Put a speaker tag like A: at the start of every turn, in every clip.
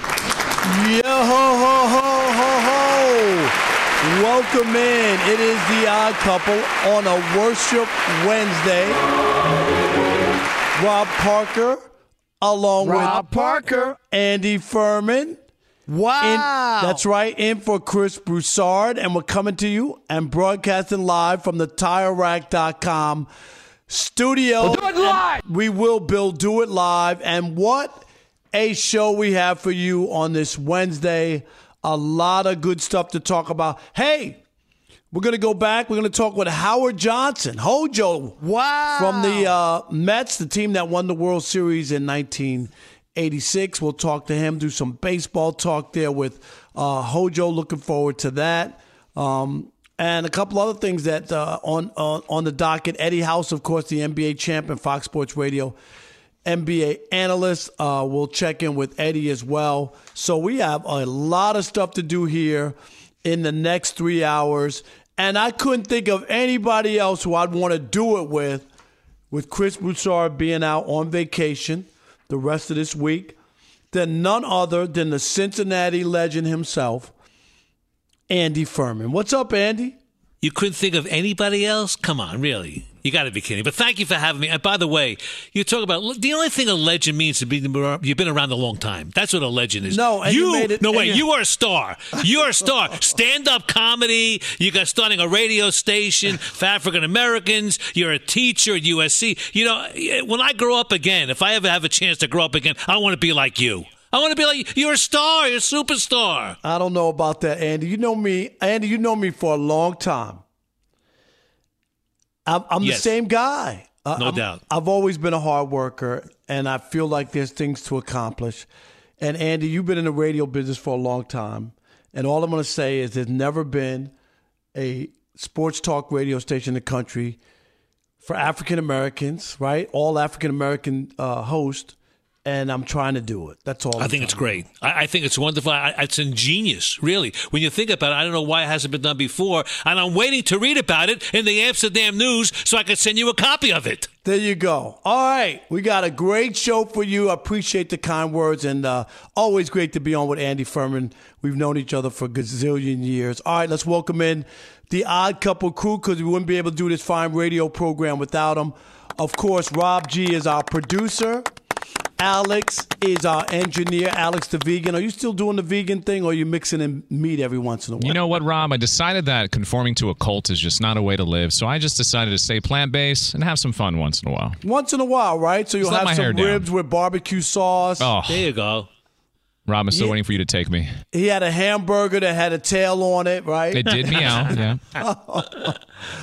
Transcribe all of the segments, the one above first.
A: Yo ho ho ho ho ho! Welcome in. It is the Odd Couple on a Worship Wednesday. Rob Parker, along
B: Rob
A: with
B: Parker.
A: Andy Furman.
B: Wow.
A: In- that's right, in for Chris Broussard, and we're coming to you and broadcasting live from the TireRack.com studio.
B: We'll do it live.
A: We will, Bill, do it live. And what a show we have for you on this Wednesday. A lot of good stuff to talk about. Hey, we're going to go back. We're going to talk with Howard Johnson, Hojo.
B: Wow.
A: From the uh, Mets, the team that won the World Series in 1986. We'll talk to him, do some baseball talk there with uh, Hojo. Looking forward to that. Um, and a couple other things that uh, on, on on the docket. Eddie House, of course, the NBA champion, Fox Sports Radio. NBA analyst. Uh, we'll check in with Eddie as well. So we have a lot of stuff to do here in the next three hours. And I couldn't think of anybody else who I'd want to do it with, with Chris Broussard being out on vacation the rest of this week, than none other than the Cincinnati legend himself, Andy Furman. What's up, Andy?
C: You couldn't think of anybody else? Come on, really? You got to be kidding. But thank you for having me. And by the way, you talk about the only thing a legend means to be you've been around a long time. That's what a legend is.
A: No, and you made it-
C: no wait,
A: you-
C: you are a star. You're a star. Stand up comedy. You got starting a radio station for African Americans. You're a teacher at USC. You know, when I grow up again, if I ever have a chance to grow up again, I want to be like you. I want to be like you're a star. You're a superstar.
A: I don't know about that, Andy. You know me, Andy. You know me for a long time. I'm, I'm the same guy. Uh,
C: No
A: I'm-
C: doubt.
A: I've always been a hard worker, and I feel like there's things to accomplish. And Andy, you've been in the radio business for a long time, and all I'm going to say is there's never been a sports talk radio station in the country for African Americans, right? All African American uh, host, and I'm trying to do it. That's all.
C: I
A: I'm
C: think it's great. I, I think it's wonderful. I, it's ingenious, really. When you think about it, I don't know why it hasn't been done before, and I'm waiting to read about it in the Amsterdam News so I can send you a copy of it.
A: There you go. All right. We got a great show for you. I appreciate the kind words and uh, always great to be on with Andy Furman. We've known each other for a gazillion years. All right, let's welcome in the Odd Couple crew because we wouldn't be able to do this fine radio program without them. Of course, Rob G is our producer. Alex is our engineer. Alex the vegan. Are you still doing the vegan thing or are you mixing in meat every once in a while?
D: You know what, Rob? I decided that conforming to a cult is just not a way to live, so I just decided to stay plant based and have some fun once in a while.
A: once in a while, right? So you'll have
D: my hair
A: some
D: down.
A: ribs with barbecue sauce.
D: Oh,
C: There you go.
D: Rob, I'm still
A: Yeah.
D: waiting for you to take me.
A: He had a hamburger that had a tail on it, right?
D: It did me out, yeah.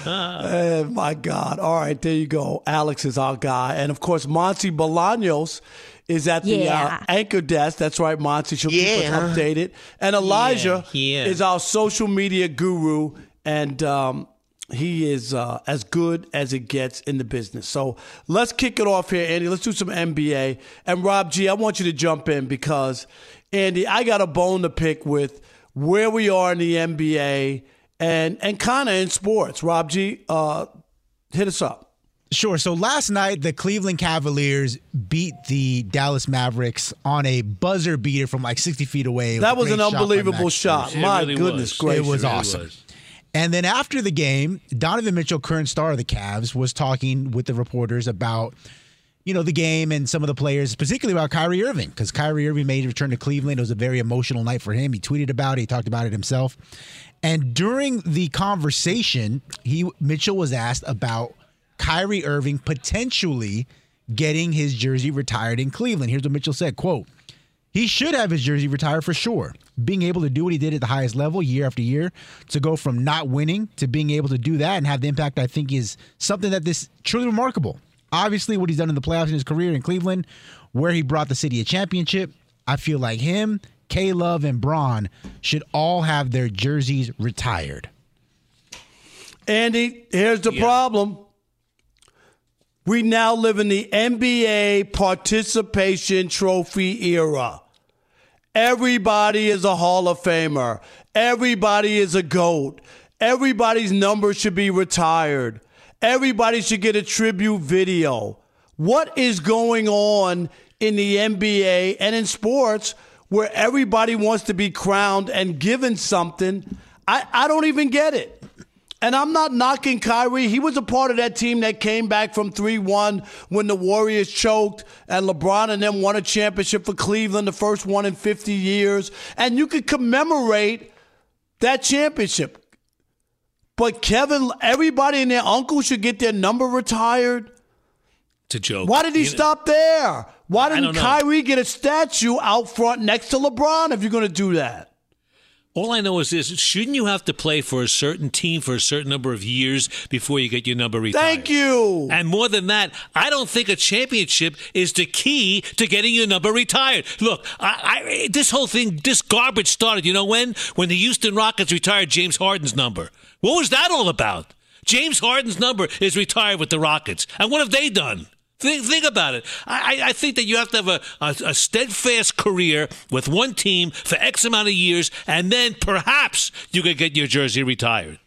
A: Oh, my God. All right, there you go. Alex is our guy. And of course, Monty Bolaños is at the
E: Yeah.
A: uh, anchor desk. That's right, Monty. She'll
F: Yeah.
A: keep us updated. And Elijah
C: Yeah, yeah.
A: is our social media guru, and um, he is uh, as good as it gets in the business. So let's kick it off here, Andy. Let's do some NBA. And Rob G, I want you to jump in because, Andy, I got a bone to pick with where we are in the NBA and and kind of in sports. Rob G, uh, hit us up.
G: Sure. So last night, the Cleveland Cavaliers beat the Dallas Mavericks on a buzzer beater from like 60 feet away. It
A: That
G: a
A: was an
G: great shot
A: unbelievable shot. My
C: really
A: goodness
C: was.
A: gracious.
G: It was
C: It really
G: awesome.
C: was.
G: And then after the game, Donovan Mitchell, current star of the Cavs, was talking with the reporters about, you know, the game and some of the players, particularly about Kyrie Irving, because Kyrie Irving made a return to Cleveland. It was a very emotional night for him. He tweeted about it. He talked about it himself. And during the conversation, he Mitchell was asked about Kyrie Irving potentially getting his jersey retired in Cleveland. Here's what Mitchell said, quote, he should have his jersey retired for sure. Being able to do what he did at the highest level year after year, to go from not winning to being able to do that and have the impact, I think is something that this truly remarkable. Obviously, what he's done in the playoffs in his career in Cleveland, where he brought the city a championship, I feel like him, K Love, and Bron should all have their jerseys retired.
A: Andy, here's the problem. We now live in the NBA participation trophy era. Everybody is a Hall of Famer. Everybody is a GOAT. Everybody's number should be retired. Everybody should get a tribute video. What is going on in the NBA and in sports where everybody wants to be crowned and given something? I, I don't even get it. And I'm not knocking Kyrie. He was a part of that team that came back from 3 1 when the Warriors choked and LeBron and them won a championship for Cleveland, the first one in 50 years. And you could commemorate that championship. But Kevin, everybody and their uncle should get their number retired.
C: To joke.
A: Why did he
C: You know-
A: stop there? Why didn't
C: know.
A: Kyrie get a statue out front next to LeBron if you're going to do that?
C: All I know is this: shouldn't you have to play for a certain team for a certain number of years before you get your number retired?
A: Thank you.
C: And more than that, I don't think a championship is the key to getting your number retired. Look, I, I, this whole thing, this garbage started. You know when? When the Houston Rockets retired James Harden's number. What was that all about? James Harden's number is retired with the Rockets, and what have they done? Think, think about it. I, I- think that you have to have a, a, a steadfast career with one team for X amount of years, and then perhaps you could get your jersey retired.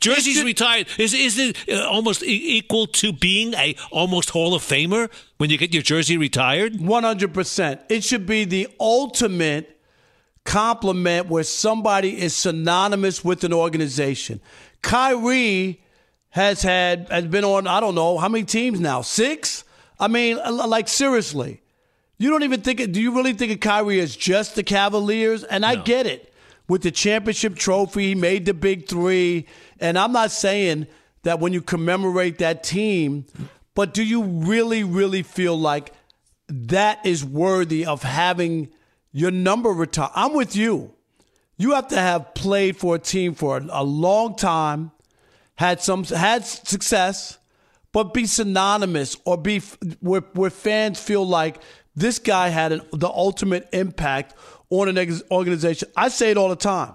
C: Jersey's retired is is it uh, almost equal to being a almost Hall of Famer when you get your jersey retired?
A: 100%. It should be the ultimate compliment where somebody is synonymous with an organization. Kyrie has had has been on I don't know how many teams now? 6? I mean like seriously. You don't even think it, do you really think of Kyrie as just the Cavaliers? And I get it. With the championship trophy, he made the big 3, and I'm not saying that when you commemorate that team, but do you really really feel like that is worthy of having your number retired. I'm with you. You have to have played for a team for a, a long time, had some had success, but be synonymous or be f- where, where fans feel like this guy had an, the ultimate impact on an ex- organization. I say it all the time.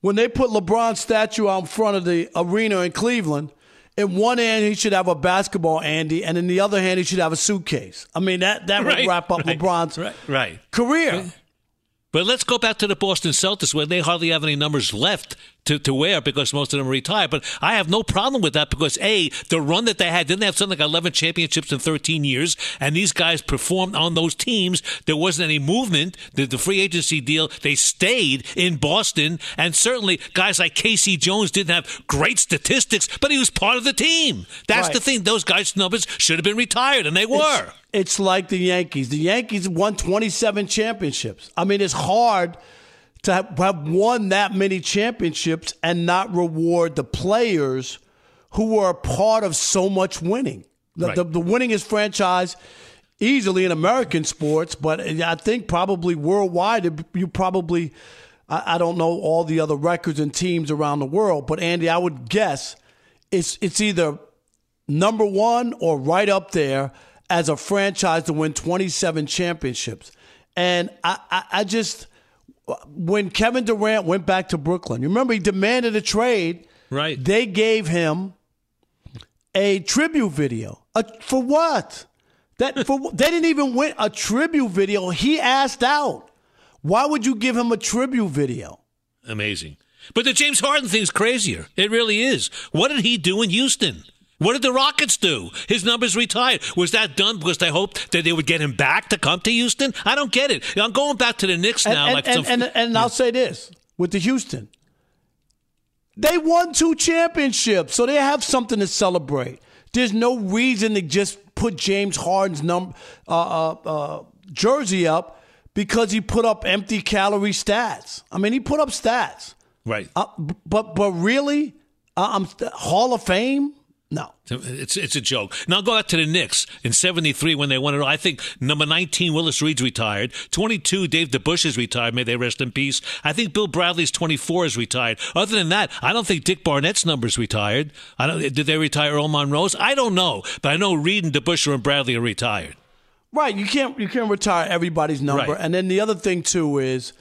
A: When they put LeBron's statue out in front of the arena in Cleveland, in one hand he should have a basketball, Andy, and in the other hand he should have a suitcase. I mean that that
C: Right,
A: would wrap up
C: right,
A: LeBron's
C: right, right.
A: career.
C: But let's go back to the Boston Celtics where they hardly have any numbers left to, to wear because most of them retired. But I have no problem with that because A, the run that they had, didn't they have something like 11 championships in 13 years? And these guys performed on those teams. There wasn't any movement. The, the free agency deal, they stayed in Boston. And certainly guys like K.C. Jones didn't have great statistics, but he was part of the team. That's
A: Right.
C: the thing. Those guys' numbers should have been retired, and they were.
A: It's, it's like the Yankees. The Yankees won 27 championships. I mean, it's hard to have, won that many championships and not reward the players who were a part of so much winning. The,
C: Right.
A: the, the winningest franchise easily in American sports, but I think probably worldwide, you probably, I, I don't know all the other records and teams around the world, but Andy, I would guess it's it's either number one or right up there as a franchise to win 27 championships. And I, I, I just, when Kevin Durant went back to Brooklyn, you remember he demanded a trade.
C: Right.
A: They gave him a tribute video. A, for what? That for they didn't even win a tribute video. He asked out. Why would you give him a tribute video?
C: Amazing. But the James Harden thing's crazier. It really is. What did he do in Houston? What did the Rockets do? His numbers retired. Was that done because they hoped that they would get him back to come to Houston? I don't get it. I'm going back to the Knicks now.
A: and,
C: like
A: and,
C: some,
A: and, and I'll say this with the Houston. They won two championships, so they have something to celebrate. There's no reason to just put James Harden's num- uh, uh, uh, jersey up because he put up empty calorie stats. I mean, he put up stats.
C: right.
A: Uh, but but really, uh, I'm Hall of Fame? No.
C: It's it's a joke. Now go back to the Knicks in '73 when they won it. all. I think number 19 Willis Reed's retired. 22 Dave DeBusschere is retired. May they rest in peace. I think Bill Bradley's 24 is retired. Other than that, I don't think Dick Barnett's number's retired. I don't. Did they retire Earl Monroe's? I don't know, but I know Reed and DeBusschere and Bradley are retired.
A: Right, you can't you can't retire everybody's number.
C: Right.
A: And then the other thing too is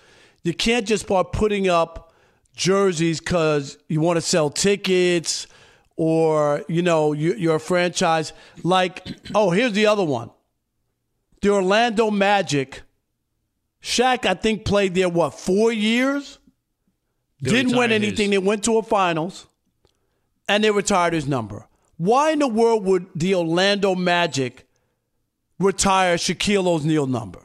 A: you can't just start putting up jerseys because you want to sell tickets or you know your franchise. Like, oh, here's the other one: the Orlando Magic. Shaq, I think, played there what four years.
C: They
A: Didn't win anything.
C: his.
A: They went to a finals, and they retired his number. Why in the world would the Orlando Magic retire Shaquille O'Neal number?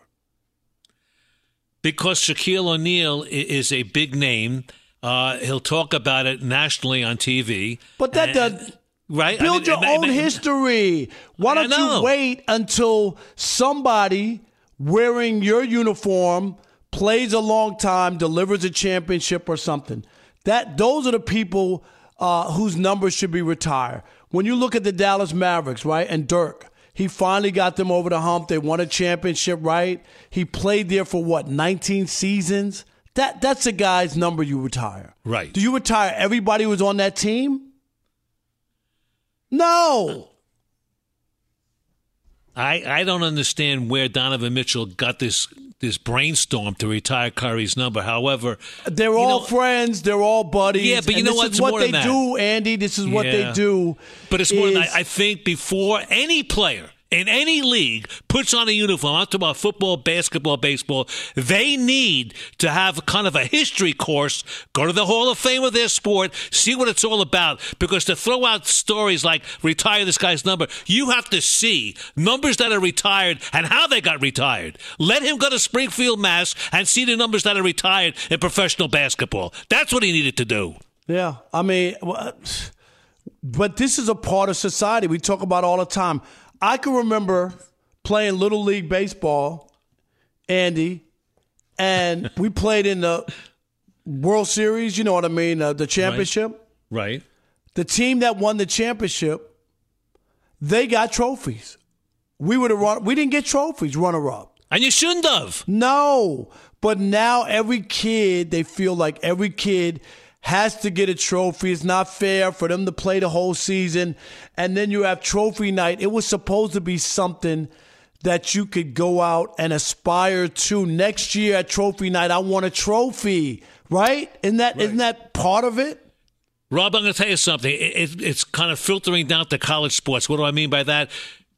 C: because Shaquille O'Neal is a big name. Uh, he'll talk about it nationally on TV.
A: But that does
C: right. I
A: build
C: mean,
A: your
C: and- and-
A: own history. Why don't you wait until somebody wearing your uniform plays a long time, delivers a championship or something? That those are the people uh, whose numbers should be retired. When you look at the Dallas Mavericks, right, and Dirk. He finally got them over the hump. They won a championship, right? He played there for what, 19 seasons? That that's a guy's number you retire.
C: Right.
A: Do you retire everybody who was on that team? No.
C: I, I don't understand where Donovan Mitchell got this this brainstorm to retire Kyrie's number. However,
A: They're all
C: know-
A: friends. They're all buddies.
C: Yeah, but you know
A: this
C: what?
A: what they
C: than
A: do, Andy. This is what
C: Yeah.
A: they do.
C: But it's more than
A: is-
C: I, I think before any player in any league puts on a uniform, I'm talking about football, basketball, baseball, they need to have kind of a history course, go to the Hall of Fame of their sport, see what it's all about. Because to throw out stories like retire this guy's number, you have to see numbers that are retired and how they got retired. Let him go to Springfield, Mass, and see the numbers that are retired in professional basketball. That's what he needed to do.
A: Yeah, I mean, but this is a part of society we talk about all the time. I can remember playing little league baseball, Andy, and we played in the World Series. You know what I mean? Uh, the championship.
C: Right.
A: The team that won the championship, they got trophies. We would have run. We didn't get trophies. Runner up.
C: And you shouldn't have.
A: No, but now every kid, they feel like every kid has to get a trophy. It's not fair for them to play the whole season. And then you have trophy night. It was supposed to be something that you could go out and aspire to next year at trophy night. I want a trophy, right? Isn't that not that part of it?
C: Rob, I'm going to tell you something. It, it, it's kind of filtering down to college sports. What do I mean by that?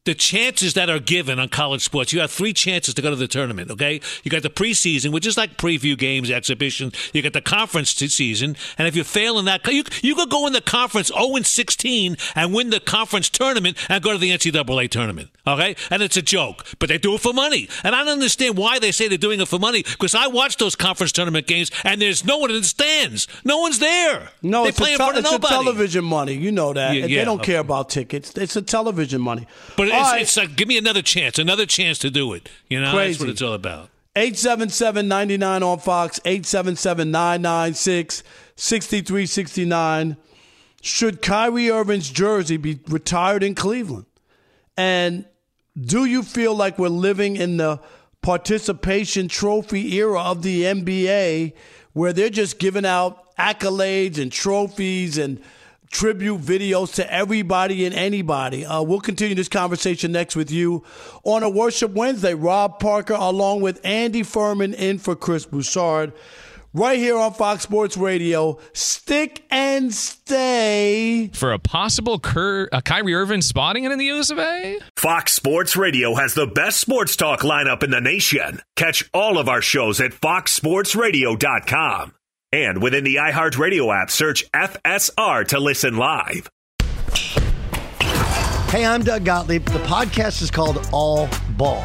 C: The chances that are given on college sports, you have three chances to go to the tournament, okay? You got the preseason, which is like preview games, exhibition. You got the conference season. And if you fail in that, you, you could go in the conference 0 16 and win the conference tournament and go to the NCAA tournament, okay? And it's a joke, but they do it for money. And I don't understand why they say they're doing it for money because I watch those conference tournament games and there's no one in the stands. No one's there.
A: No,
C: they
A: it's,
C: play
A: a,
C: in
A: tel-
C: front of
A: it's a television money. You know that.
C: Yeah, yeah,
A: they don't
C: okay.
A: care about tickets. It's a television money.
C: But it's,
A: right.
C: it's like, give me another chance, another chance to do it. You know, that's what it's all about.
A: 877-99 on Fox, 877-996-6369. Should Kyrie Irving's jersey be retired in Cleveland? And do you feel like we're living in the participation trophy era of the NBA where they're just giving out accolades and trophies and tribute videos to everybody and anybody. Uh, we'll continue this conversation next with you on a Worship Wednesday. Rob Parker, along with Andy Furman, in for Chris Broussard right here on Fox Sports Radio. Stick and stay.
D: For a possible Ker- uh, Kyrie Irving spotting in the US of A?
H: Fox Sports Radio has the best sports talk lineup in the nation. Catch all of our shows at foxsportsradio.com. And within the iHeartRadio app, search FSR to listen live.
E: Hey, I'm Doug Gottlieb. The podcast is called All Ball.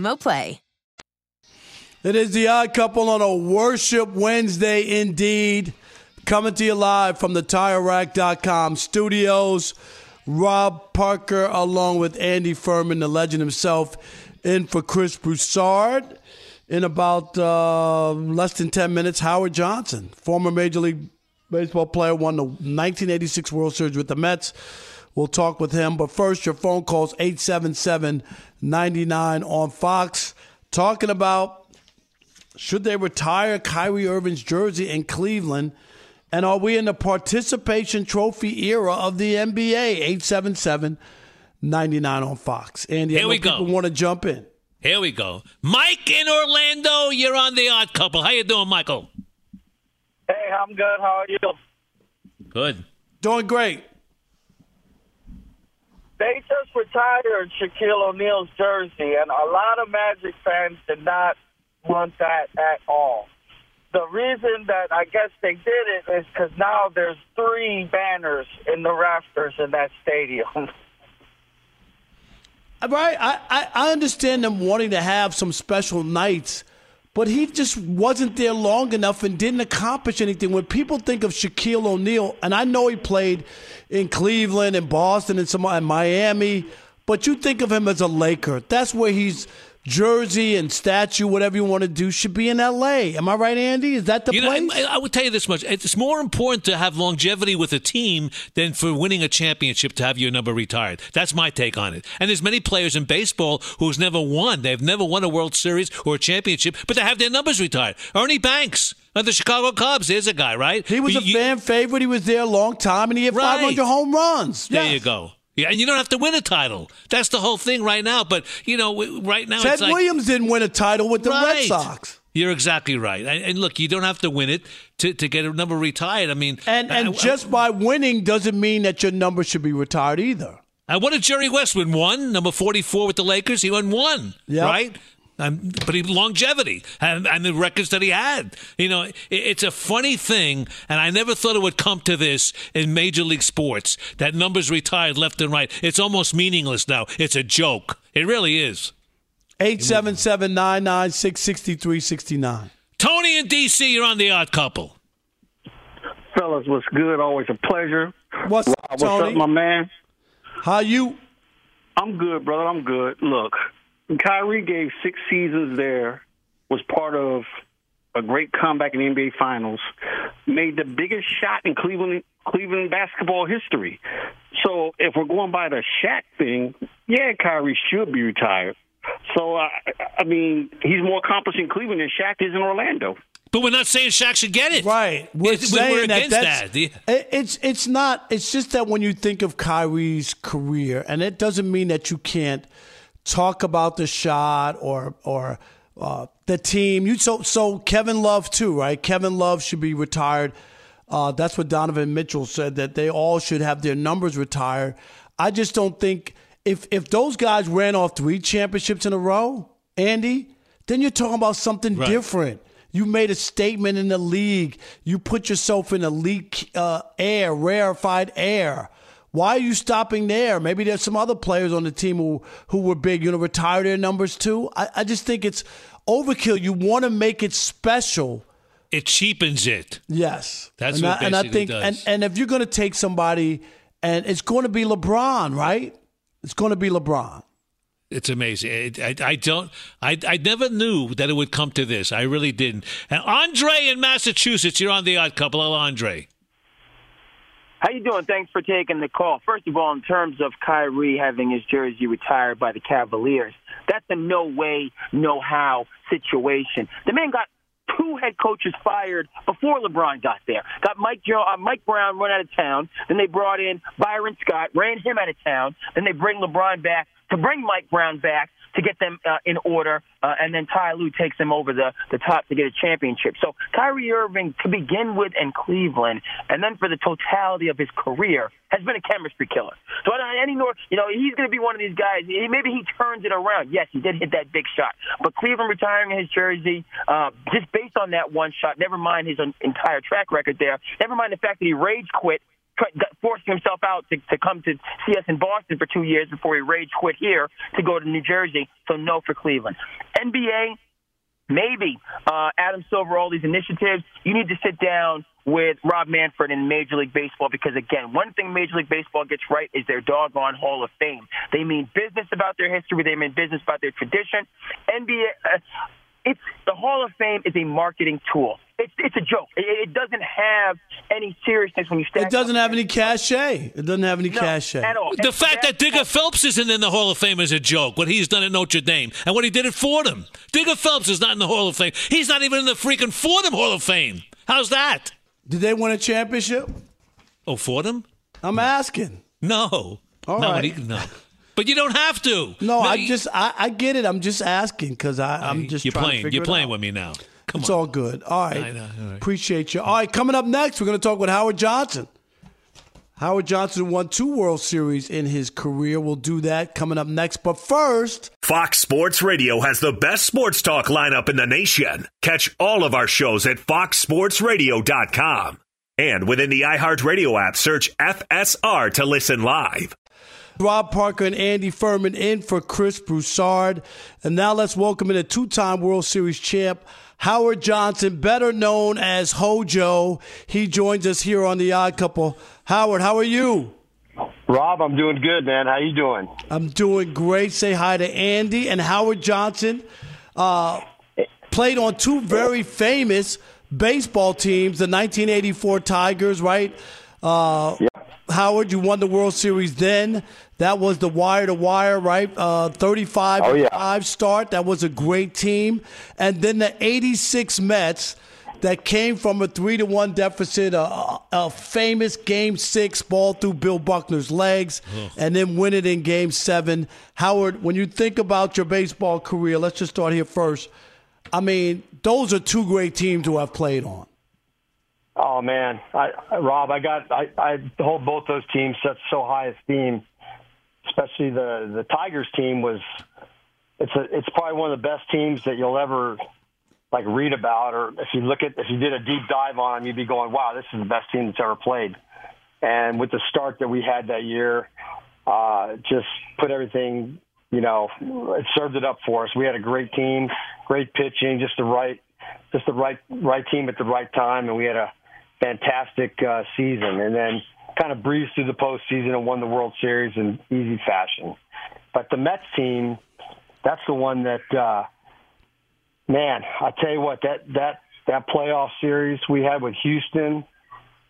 I: Play.
A: It is the odd couple on a worship Wednesday indeed. Coming to you live from the TireRack.com studios. Rob Parker, along with Andy Furman, the legend himself, in for Chris Broussard. In about uh, less than 10 minutes, Howard Johnson, former Major League Baseball player, won the 1986 World Series with the Mets. We'll talk with him. But first, your phone calls 877 99 on Fox. Talking about should they retire Kyrie Irving's jersey in Cleveland? And are we in the participation trophy era of the NBA? 877 99 on Fox. Andy,
C: Here we go.
A: people want to jump in.
C: Here we go. Mike in Orlando, you're on the odd couple. How you doing, Michael?
J: Hey, I'm good. How are you?
C: Good.
A: Doing great.
J: They just retired Shaquille O'Neal's jersey, and a lot of Magic fans did not want that at all. The reason that I guess they did it is because now there's three banners in the rafters in that stadium.
A: Right, I, I, I understand them wanting to have some special nights, but he just wasn't there long enough and didn't accomplish anything. When people think of Shaquille O'Neal, and I know he played in Cleveland and Boston and some and Miami, but you think of him as a Laker. That's where he's jersey and statue, whatever you want to do, should be in L.A. Am I right, Andy? Is that the
C: You know,
A: place?
C: I, I would tell you this much: it's more important to have longevity with a team than for winning a championship to have your number retired. That's my take on it. And there's many players in baseball who's never won. They've never won a World Series or a championship, but they have their numbers retired. Ernie Banks of the Chicago Cubs. is a guy, right?
A: he was a
C: You-
A: fan favorite. He was there a long time, and he had
C: Right.
A: 500 home runs.
C: There
A: Yes.
C: you go. Yeah, and you don't have to win a title. That's the whole thing right now. But you know, right now
A: Ted
C: it's like,
A: Williams didn't win a title with the Red Sox.
C: You're exactly right. And, and look, you don't have to win it to, to get a number retired. I mean,
A: And and
C: I-
A: just by winning doesn't mean that your number should be retired either.
C: And what did Jerry West win? One, number 44 with the Lakers. He won one,
A: Yep.
C: right? Um, but he longevity and, and the records that he had. You know, it, it's a funny thing, and I never thought it would come to this in Major League Sports that numbers retired left and right. It's almost meaningless now. It's a joke. It really is.
A: 877 996 6369.
C: Tony and DC, you're on the odd couple.
K: Fellas, what's good? Always a pleasure.
A: What's,
K: Rob, what's
A: Tony?
K: up, my man?
A: How you?
K: I'm good, brother. I'm good. Look, Kyrie gave six seasons there, was part of a great comeback in the NBA Finals, made the biggest shot in Cleveland Cleveland basketball history. So if we're going by the Shaq thing, yeah, Kyrie should be retired. So uh, I mean, he's more accomplished in Cleveland than Shaq is in Orlando.
C: But we're not saying Shaq should get it.
A: Right. We're
C: It's-
A: saying
C: we're
A: that
C: against
A: that's,
C: that. The-
A: It's it's not. It's just that when you think of Kyrie's career, and it doesn't mean that you can't talk about the shot or or uh, the team. You so so Kevin Love too, right? Kevin Love should be retired. Uh, that's what Donovan Mitchell said that they all should have their numbers retired. I just don't think if if those guys ran off three championships in a row, Andy, then you're talking about something
C: Right.
A: different. You made a statement in the league. You put yourself in elite uh, air, rarefied air. Why are you stopping there? Maybe there's some other players on the team who, who were big. You know, retire their numbers too. I, I just think it's overkill. You want to make it special.
C: It cheapens it.
A: Yes,
C: That's
A: and
C: what
A: I, and I think,
C: does.
A: and and if you're going to take somebody, and it's going to be LeBron, right? It's going to be LeBron.
C: It's amazing. I, I, I don't. I, I never knew that it would come to this. I really didn't. And Andre in Massachusetts, you're on the odd couple. Hello, Andre.
L: How you doing? Thanks for taking the call. First of all, in terms of Kyrie having his jersey retired by the Cavaliers, that's a no way, no how situation. The man got two head coaches fired before LeBron got there. Got Mike jo- uh, Mike Brown run out of town. Then they brought in Byron Scott, ran him out of town. Then they bring LeBron back to bring Mike Brown back to get them uh, in order, uh, and then Ty Lue takes them over the, the top to get a championship. So Kyrie Irving, to begin with, in Cleveland, and then for the totality of his career, has been a chemistry killer. So I don't any nor you know he's going to be one of these guys. Maybe he turns it around. Yes, he did hit that big shot, but Cleveland retiring his jersey uh, just based on that one shot. Never mind his entire track record there. Never mind the fact that he rage quit forcing himself out to, to come to see us in Boston for two years before he rage quit here to go to New Jersey. So no for Cleveland. NBA, maybe uh, Adam Silver, all these initiatives. You need to sit down with Rob Manfred in Major League Baseball because again, one thing Major League Baseball gets right is their doggone Hall of Fame. They mean business about their history. They mean business about their tradition. NBA. Uh, it's the Hall of Fame is a marketing tool. It's it's a joke. It, it doesn't have any seriousness when you stack
A: It doesn't have any cachet. It doesn't have any
L: No,
A: cachet.
L: at all.
C: The fact that Digger Phelps isn't in the Hall of Fame is a joke. What he's done at Notre Dame and what he did at Fordham. Digger Phelps is not in the Hall of Fame. He's not even in the freaking Fordham Hall of Fame. How's that?
A: Did they win a championship?
C: Oh, Fordham?
A: I'm asking.
C: No.
A: All
C: no,
A: right.
C: he- no. But you don't have to.
A: No, I
C: you-
A: just I, I get it. I'm just asking because I'm just
C: you're
A: trying to
C: playing.
A: figure
C: You're
A: it
C: playing
A: out.
C: with me now. Come
A: it's
C: on.
A: all good. All right.
C: I know, all right.
A: Appreciate you. All right, coming up next, we're going to talk with Howard Johnson. Howard Johnson won two World Series in his career. We'll do that coming up next. But first,
H: Fox Sports Radio has the best sports talk lineup in the nation. Catch all of our shows at foxsportsradio.com. And within the iHeartRadio app, search FSR to listen live.
A: Rob Parker and Andy Furman in for Chris Broussard. And now let's welcome in a two time World Series champ, Howard Johnson, better known as Hojo. He joins us here on The Odd Couple. Howard, how are you?
M: Rob, I'm doing good, man. How you doing?
A: I'm doing great. Say hi to Andy and Howard Johnson. Uh, played on two very famous baseball teams, the 1984 Tigers, right? Uh, Howard, you won the World Series then. That was the wire to wire, right? Uh, 35
M: Oh, yeah.
A: 5 start. That was a great team. And then the 86 Mets that came from a 3 to 1 deficit, a, a, a famous game six ball through Bill Buckner's legs, and then win it in game seven. Howard, when you think about your baseball career, let's just start here first. I mean, those are two great teams to have played on.
M: Oh man, I, Rob, I got I, I hold both those teams such so high esteem. Especially the the Tigers team was it's a it's probably one of the best teams that you'll ever like read about, or if you look at if you did a deep dive on them, you'd be going, wow, this is the best team that's ever played. And with the start that we had that year, uh, just put everything, you know, it served it up for us. We had a great team, great pitching, just the right, just the right right team at the right time, and we had a fantastic uh, season. And then kind of breezed through the postseason and won the World Series in easy fashion. But the Mets team, that's the one that, uh, man, I tell you what, that that that playoff series we had with Houston,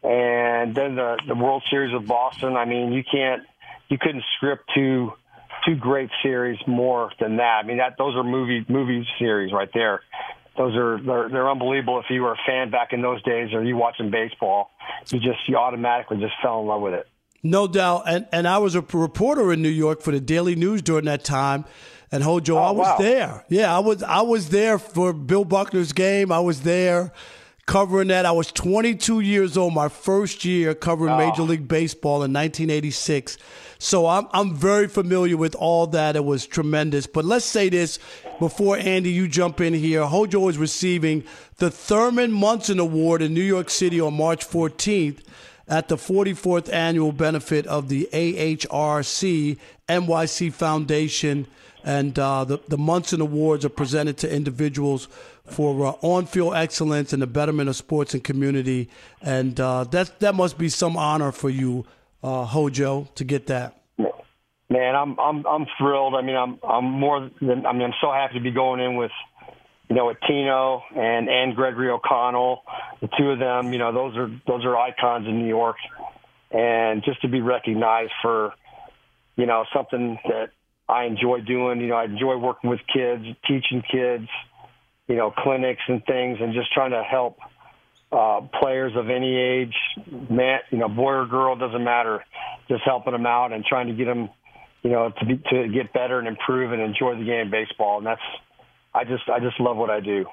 M: and then the the World Series of Boston. I mean, you can't, you couldn't script two two great series more than that. I mean, that those are movie movie series right there. Those are they're, they're unbelievable. If you were a fan back in those days, or you watching baseball, you just you automatically just fell in love with it.
A: No doubt. And and I was a reporter in New York for the Daily News during that time. And Hojo, oh, I was
M: wow.
A: there. Yeah, I was I was there for Bill Buckner's game. I was there covering that. I was 22 years old, my first year covering oh. Major League Baseball in 1986. So I'm I'm very familiar with all that. It was tremendous. But let's say this before Andy, you jump in here. Hojo is receiving the Thurman Munson Award in New York City on March 14th at the 44th annual benefit of the AHRC NYC Foundation. And uh, the, the Munson Awards are presented to individuals for uh, on-field excellence and the betterment of sports and community. And uh, that that must be some honor for you, uh, Hojo, to get that.
M: Man, I'm I'm I'm thrilled. I mean, I'm I'm more than I mean, I'm so happy to be going in with you know with Tino and and Gregory O'Connell, the two of them. You know, those are those are icons in New York, and just to be recognized for you know something that I enjoy doing. You know, I enjoy working with kids, teaching kids, you know, clinics and things, and just trying to help uh, players of any age, man, you know, boy or girl, doesn't matter. Just helping them out and trying to get them, you know, to be, to get better and improve and enjoy the game of baseball. And that's, I just, I just love what I do.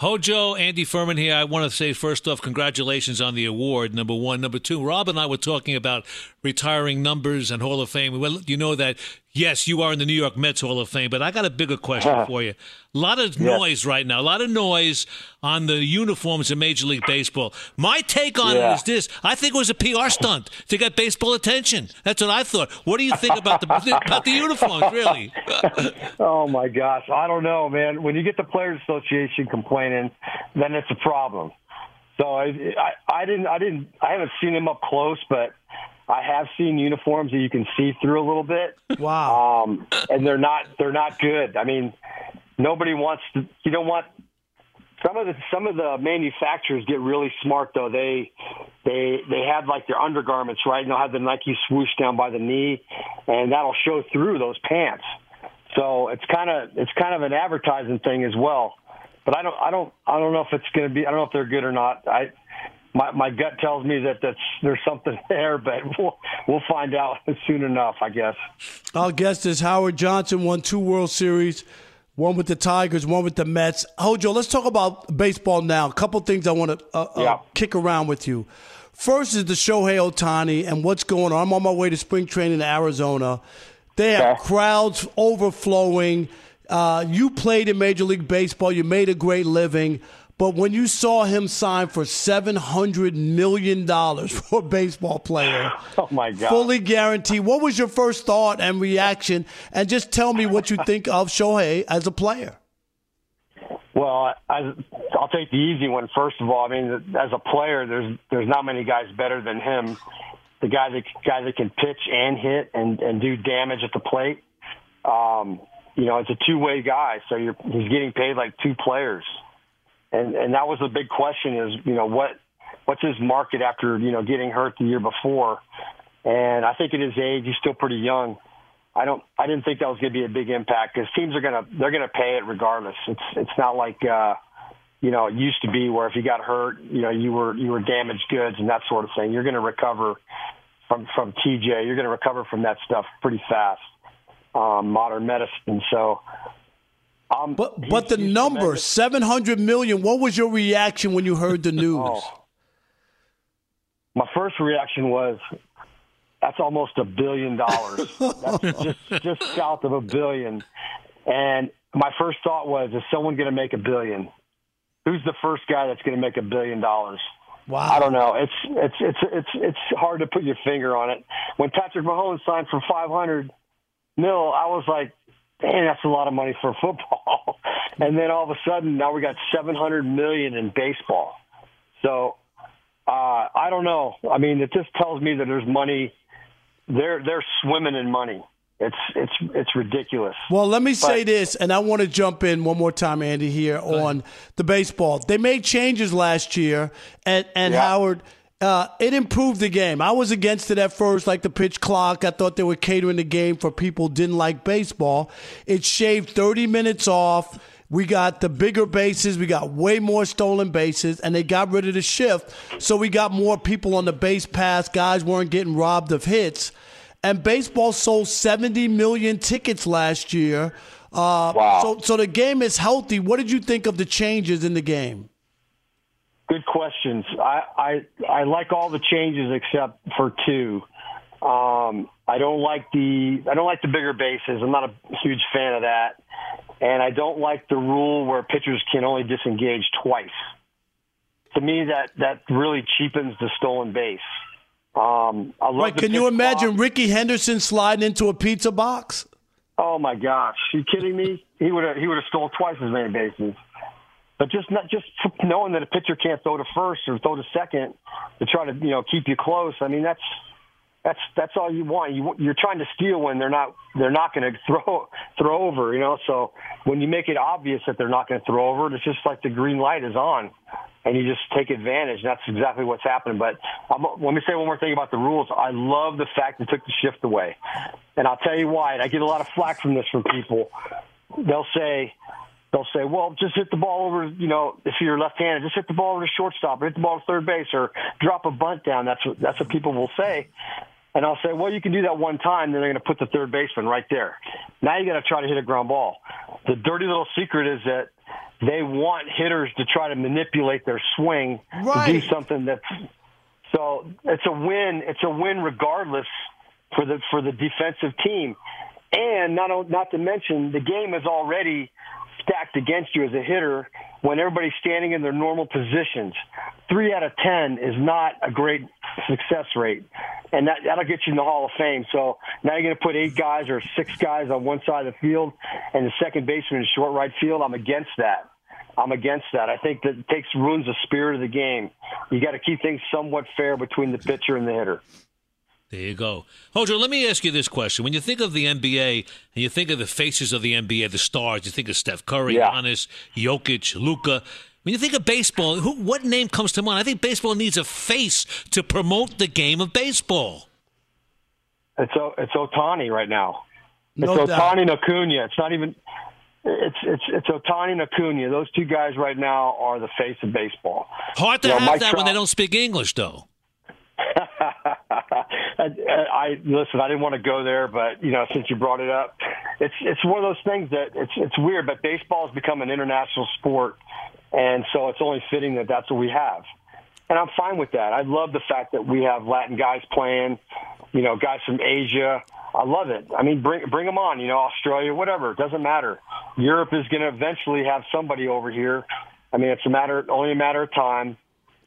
C: Hojo, Andy Furman here. I want to say first off, congratulations on the award, number one. Number two, Rob and I were talking about retiring numbers and Hall of Fame. Well, you know that, yes, you are in the New York Mets Hall of Fame, but I got a bigger question for you. A lot of noise right now, a lot of noise on the uniforms in Major League Baseball. My take on
M: Yeah.
C: it is this I think it was a PR stunt to get baseball attention. That's what I thought. What do you think about the, about the uniforms, really?
M: oh my gosh, I don't know, man. When you get the Players Association complaining, then it's a problem. So I, I, I didn't, I didn't, I haven't seen them up close, but I have seen uniforms that you can see through a little bit.
A: Wow.
M: Um, and they're not, they're not good. I mean, nobody wants to. You don't want some of the some of the manufacturers get really smart though. They they they have like their undergarments right, and they'll have the Nike swoosh down by the knee, and that'll show through those pants. So it's kind of it's kind of an advertising thing as well. But I don't I don't I don't know if it's going to be I don't know if they're good or not. I my my gut tells me that that's there's something there, but we'll we'll find out soon enough, I guess.
A: Our guest is Howard Johnson, won two World Series, one with the Tigers, one with the Mets. Hojo, let's talk about baseball now. A couple things I want to uh, uh, kick around with you. First is the Shohei Ohtani and what's going on. I'm on my way to spring training in Arizona. They have crowds overflowing. Uh, you played in Major League Baseball. You made a great living. But when you saw him sign for seven hundred million dollars for a baseball player,
M: oh my God,
A: fully guaranteed. What was your first thought and reaction? And just tell me what you think of Shohei as a player.
M: Well, I, I'll take the easy one first of all. I mean, as a player, there's there's not many guys better than him. The guy that guy that can pitch and hit and and do damage at the plate. Um, you know, it's a two way guy, so you're he's getting paid like two players. And and that was the big question is you know what what's his market after you know getting hurt the year before. And I think at his age, he's still pretty young. I don't. I didn't think that was going to be a big impact because teams are gonna they're gonna pay it regardless. It's it's not like uh, you know it used to be where if you got hurt, you know you were you were damaged goods and that sort of thing. You're going to recover from from TJ. You're going to recover from that stuff pretty fast. Um, modern medicine. So, um,
A: But but the number seven hundred million. What was your reaction when you heard the news?
M: Oh. my first reaction was that's almost a billion dollars. That's just just south of a billion. And my first thought was, is someone going to make a billion? Who's the first guy that's going to make a billion dollars?
A: Wow.
M: I don't know. It's it's it's it's it's hard to put your finger on it. When Patrick Mahomes signed for 500 mil, I was like, "Man, that's a lot of money for football." and then all of a sudden, now we got 700 million in baseball. So uh, I don't know. I mean, it just tells me that there's money. They're they're swimming in money. It's it's it's ridiculous.
A: Well, let me say this, and I want to jump in one more time, Andy, here on the baseball. They made changes last year, and and
M: Yeah.
A: Howard. Uh, it improved the game. I was against it at first, like the pitch clock. I thought they were catering the game for people who didn't like baseball. It shaved 30 minutes off. We got the bigger bases. We got way more stolen bases, and they got rid of the shift. So we got more people on the base pass. Guys weren't getting robbed of hits. And baseball sold 70 million tickets last year. Uh,
M: Wow.
A: So, so the game is healthy. What did you think of the changes in the game?
M: Good questions. I, I I like all the changes except for two. Um, I don't like the I don't like the bigger bases. I'm not a huge fan of that, and I don't like the rule where pitchers can only disengage twice. To me, that that really cheapens the stolen base. Um, I love
A: Right? Can you imagine
M: clock.
A: Rickey Henderson sliding into a pizza box?
M: Oh my gosh! you kidding me? He would have he would have stole twice as many bases. But just not just knowing that a pitcher can't throw to first or throw to second to try to you know keep you close. I mean that's that's that's all you want. You you're trying to steal when they're not they're not going to throw throw over. You know, so when you make it obvious that they're not going to throw over, it's just like the green light is on, and you just take advantage. That's exactly what's happening. But I'm, let me say one more thing about the rules. I love the fact they took the shift away, and I'll tell you why. And I get a lot of flack from this from people. They'll say. They'll say, "Well, just hit the ball over. You know, if you're left-handed, just hit the ball over to shortstop, or hit the ball to third base, or drop a bunt down." That's what that's what people will say. And I'll say, well, you can do that one time, then they're going to put the third baseman right there. Now you got to try to hit a ground ball. The dirty little secret is that they want hitters to try to manipulate their swing to do something that's so it's a win. It's a win regardless for the for the defensive team, and not not to mention the game is already stacked against you as a hitter when everybody's standing in their normal positions. Three out of ten is not a great success rate, and that that'll get you in the Hall of Fame. So now you're going to put eight guys or six guys on one side of the field, and the second baseman in short right field. I'm against that. I'm against that. I think that it takes ruins the spirit of the game. You got to keep things somewhat fair between the pitcher and the hitter.
C: There you go. Hojo, let me ask you this question. When you think of the NBA and you think of the faces of the NBA, the stars, you think of Steph Curry,
M: Yeah.
C: Giannis, Jokic, Luka. When you think of baseball, who, what name comes to mind? I think baseball needs a face to promote the game of baseball.
M: It's o, it's Ohtani right now. It's
A: No doubt.
M: Ohtani and Acuna. It's not even. It's it's it's Ohtani and Acuna. Those two guys right now are the face of baseball.
C: Hard to
M: You know,
C: have
M: Mike
C: that when they don't speak English, though.
M: I, I listen. I didn't want to go there, but you know, since you brought it up, it's it's one of those things that it's it's weird. But baseball has become an international sport, and so it's only fitting that that's what we have. And I'm fine with that. I love the fact that we have Latin guys playing, you know, guys from Asia. I love it. I mean, bring bring them on. You know, Australia, whatever. It doesn't matter. Europe is going to eventually have somebody over here. I mean, it's a matter only a matter of time.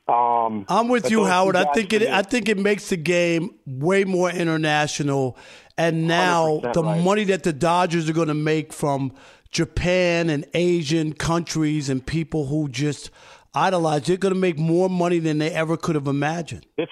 M: Um,
A: I'm with you, Howard. I think
M: for
A: it. I think it makes the game way more international. And now the
M: right.
A: money that the Dodgers are going to make from Japan and Asian countries and people who just idolize, they're going to make more money than they ever could have imagined.
M: It's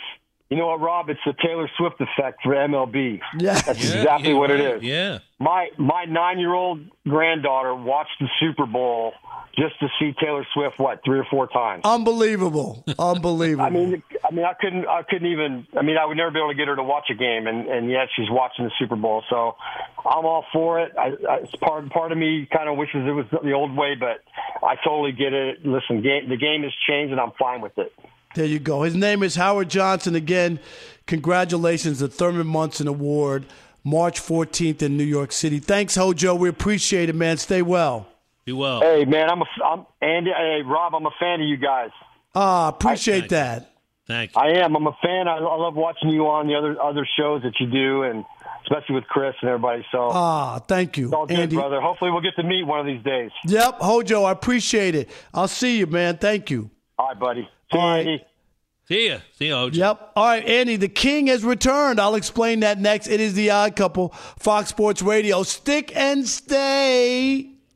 M: you know what, Rob? It's the Taylor Swift effect for MLB.
A: Yeah.
M: That's
C: Yeah,
M: exactly
C: yeah,
M: what
C: right.
M: it is.
C: Yeah.
M: My my nine year old granddaughter watched the Super Bowl just to see Taylor Swift what three or four times.
A: Unbelievable. Unbelievable.
M: I mean, I mean, I couldn't, I couldn't even. I mean, I would never be able to get her to watch a game, and and yet she's watching the Super Bowl. So I'm all for it. I, I, it's part part of me kind of wishes it was the old way, but I totally get it. Listen, game, the game has changed, and I'm fine with it.
A: There you go. His name is Howard Johnson. Again, congratulations, the Thurman Munson Award, March 14th in New York City. Thanks, Hojo. We appreciate it, man. Stay well.
C: Be well.
M: Hey, man, I'm a, I'm Andy. Hey, Rob, I'm a fan of you guys.
A: Ah, appreciate that.
C: Thank you.
M: I am. I'm a fan. I, I love watching you on the other other shows that you do, and especially with Chris and everybody. So
A: Ah, thank you,
M: it's all good,
A: Andy.
M: brother. Hopefully, we'll get to meet one of these days.
A: Yep, Hojo, I appreciate it. I'll see you, man. Thank you.
M: All right, buddy. See
A: All
M: you,
A: right.
M: Andy.
C: See ya. See ya, OJ.
A: Yep. All right, Andy, the king has returned. I'll explain that next. It is the odd couple, Fox Sports Radio. Stick and stay.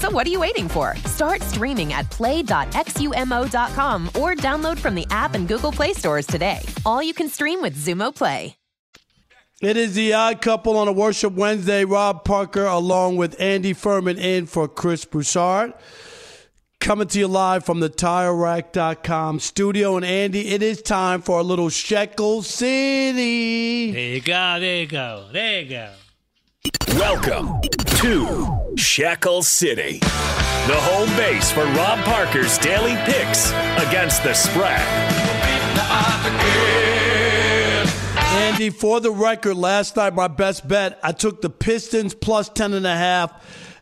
I: So what are you waiting for? Start streaming at play.xumo.com or download from the app and Google Play stores today. All you can stream with Xumo Play.
A: It is the odd couple on a Worship Wednesday. Rob Parker along with Andy Furman in for Chris Broussard. Coming to you live from the TireRack.com studio. And Andy, it is time for a little Shekel City.
C: There you go. There you go. There you go.
H: Welcome to Shekel City, the home base for Rob Parker's daily picks against the spread.
A: Andy, for the record, last night my best bet, I took the Pistons plus 10 and a half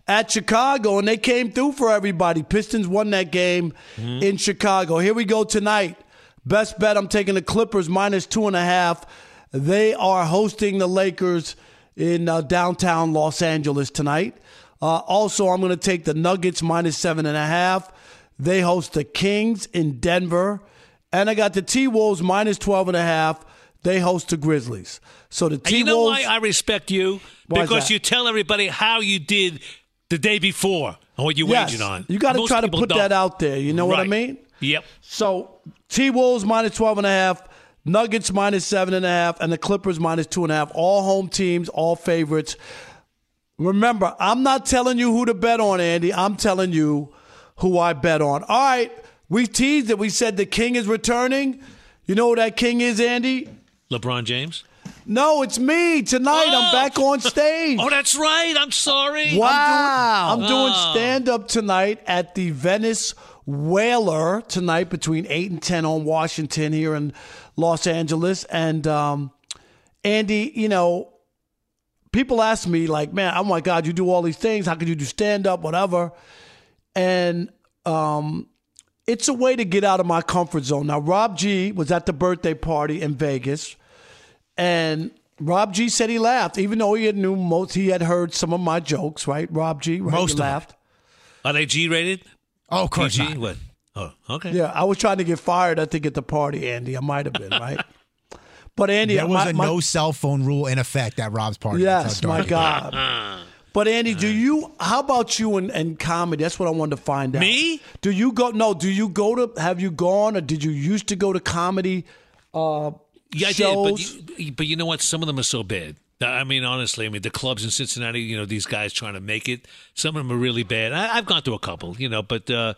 A: at Chicago, and they came through for everybody. Pistons won that game mm-hmm. in Chicago. Here we go tonight. Best bet, I'm taking the Clippers minus two and a half. They are hosting the Lakers in uh, downtown Los Angeles tonight. Uh, also, I'm going to take the Nuggets minus seven and a half. They host the Kings in Denver. And I got the T Wolves minus 12 and a half. They host the Grizzlies. So the T
C: you know
A: Wolves.
C: why I respect you?
A: Why
C: because you tell everybody how you did the day before and what you
A: yes,
C: wagered on.
A: You got to try to put
C: don't.
A: that out there. You know what I mean?
C: Yep.
A: So T Wolves minus 12 and a half, Nuggets minus seven and a half, and the Clippers minus two and a half. All home teams, all favorites. Remember, I'm not telling you who to bet on, Andy. I'm telling you who I bet on. All right, we teased it. We said the king is returning. You know who that king is, Andy?
C: LeBron James.
A: No, it's me tonight. I'm oh. back on stage.
C: Oh, that's right. I'm sorry.
A: Wow. I'm doing, I'm doing
C: Oh.
A: stand up tonight at the Venice Whaler tonight between 8 and 10 on Washington here in Los Angeles. And um, Andy, you know, people ask me, like, man, oh my God, you do all these things. How could you do stand up, whatever? And um, it's a way to get out of my comfort zone. Now, Rob G was at the birthday party in Vegas. And Rob G said he laughed, even though he had knew most. He had heard some of my jokes, right? Rob G, right?
C: Most
A: he
C: of them.
A: laughed.
C: Are they G rated?
G: Oh, of course
C: PG?
G: not.
C: What? Oh, okay.
A: Yeah, I was trying to get fired. I think at the party, Andy. I might have been right. But Andy,
G: there was
A: my-
G: a
A: my-
G: no cell phone rule in effect at Rob's party.
A: Yes,
G: That's
A: my
G: dark it is.
A: God. But Andy, do you? How about you and, and comedy? That's what I wanted to find out.
C: Me?
A: Do you go? No. Do you go to? Have you gone, or did you used to go to comedy? Uh,
C: Yeah, I
A: shows?
C: did, but you, but you know what? Some of them are so bad. I mean, honestly, I mean, the clubs in Cincinnati, you know, these guys trying to make it. Some of them are really bad. I, I've gone through a couple, you know, but uh,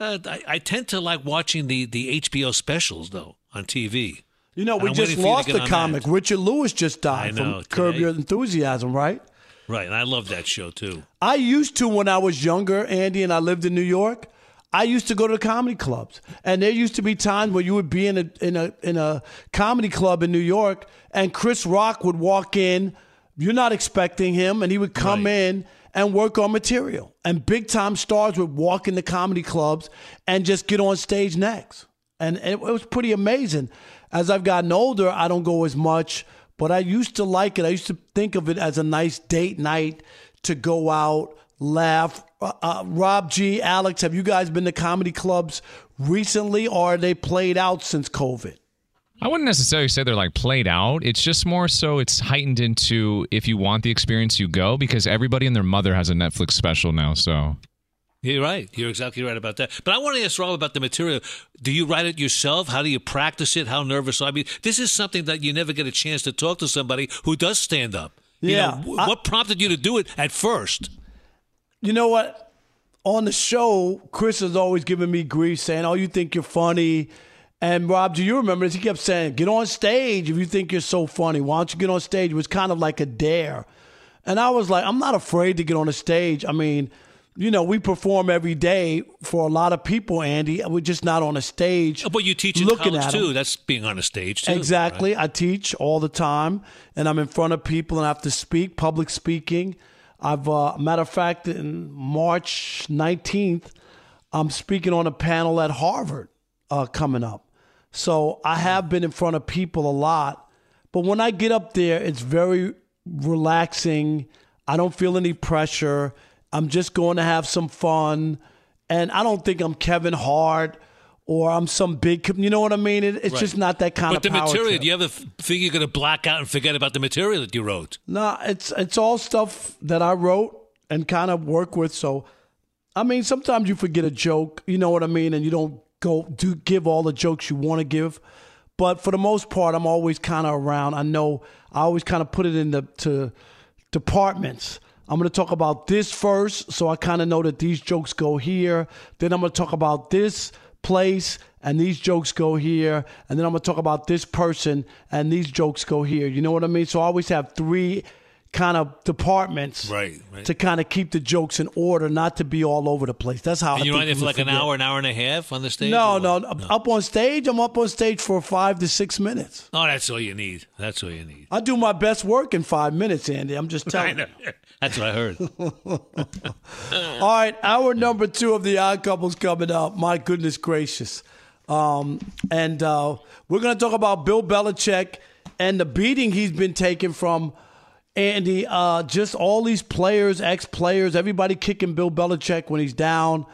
C: uh, I, I tend to like watching the the HBO specials though on TV.
A: You know, we just
C: waiting for you to
A: lost a
C: on
A: comic. Richard Lewis just died
C: know,
A: from Curb. Your Enthusiasm, right?
C: Right, and I love that show too.
A: I used to when I was younger, Andy, and I lived in New York. I used to go to the comedy clubs, and there used to be times where you would be in a in a in a comedy club in New York, and Chris Rock would walk in. You're not expecting him, and he would come in and work on material. And big time stars would walk into comedy clubs and just get on stage next, and it, was pretty amazing. As I've gotten older, I don't go as much, but I used to like it. I used to think of it as a nice date night to go out, laugh. Uh, uh, Rob G, Alex, have you guys been to comedy clubs recently, or are they played out since COVID?
D: I wouldn't necessarily say they're like played out. It's just more so it's heightened into if you want the experience, you go because everybody and their mother has a Netflix special now. So
C: You're right. You're exactly right about that. But I want to ask Rob about the material. Do you write it yourself? How do you practice it? How nervous are you? I mean, this is something that you never get a chance to talk to somebody who does stand up. You
A: Yeah,
C: know, wh- what prompted you to do it at first?
A: You know what? On the show, Chris has always given me grief saying, Oh, you think you're funny. And Rob, do you remember this? He kept saying, Get on stage if you think you're so funny. Why don't you get on stage? It was kind of like a dare. And I was like, I'm not afraid to get on a stage. I mean, you know, we perform every day for a lot of people, Andy. We're just not on a stage.
C: But you teach in
A: looking
C: college
A: at
C: too. That's being on a stage too.
A: Exactly. I teach all the time, and I'm in front of people, and I have to speak, public speaking. I've, uh, matter of fact, in March 19th, I'm speaking on a panel at Harvard uh, coming up. So I mm. have been in front of people a lot, but when I get up there, it's very relaxing. I don't feel any pressure. I'm just going to have some fun, and I don't think I'm Kevin Hart or I'm some big. You know what I mean? It, it's
C: Right.
A: just not that kind
C: but
A: of
C: But
A: the
C: material,
A: trip.
C: do you ever think you're going to black out and forget about the material that you wrote?
A: No, it's it's all stuff that I wrote and kind of work with. So, I mean, sometimes you forget a joke, you know what I mean, and you don't go do give all the jokes you want to give. But for the most part, I'm always kind of around. I know I always kind of put it into to departments. I'm going to talk about this first, so I kind of know that these jokes go here. Then I'm going to talk about this place, and these jokes go here. And then I'm going to talk about this person, and these jokes go here. You know what I mean? So I always have three kind of departments
C: Right, right.
A: to kind of keep the jokes in order, not to be all over the place. That's how
C: And
A: I
C: you're
A: think
C: on there for like an hour, an hour and a half on the stage?
A: No,
C: or
A: no. Up on stage, I'm up on stage for five to six minutes.
C: Oh, that's all you need. That's all you need.
A: I do my best work in five minutes, Andy. I'm just telling you.
C: That's what I heard.
A: All right, hour number two of the Odd Couples coming up. My goodness gracious. Um, and uh, we're going to talk about Bill Belichick and the beating he's been taking from Andy. Uh, just all these players, ex players, everybody kicking Bill Belichick when he's down.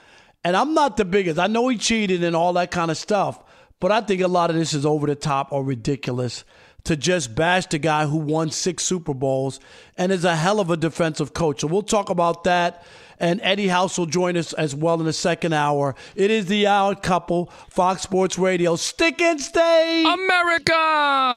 A: And I'm not the biggest. I know he cheated and all that kind of stuff, but I think a lot of this is over the top or ridiculous to just bash the guy who won six Super Bowls and is a hell of a defensive coach. So we'll talk about that. And Eddie House will join us as well in the second hour. It is the Odd Couple, Fox Sports Radio. Stick and stay,
D: America.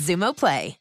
I: Xumo Play.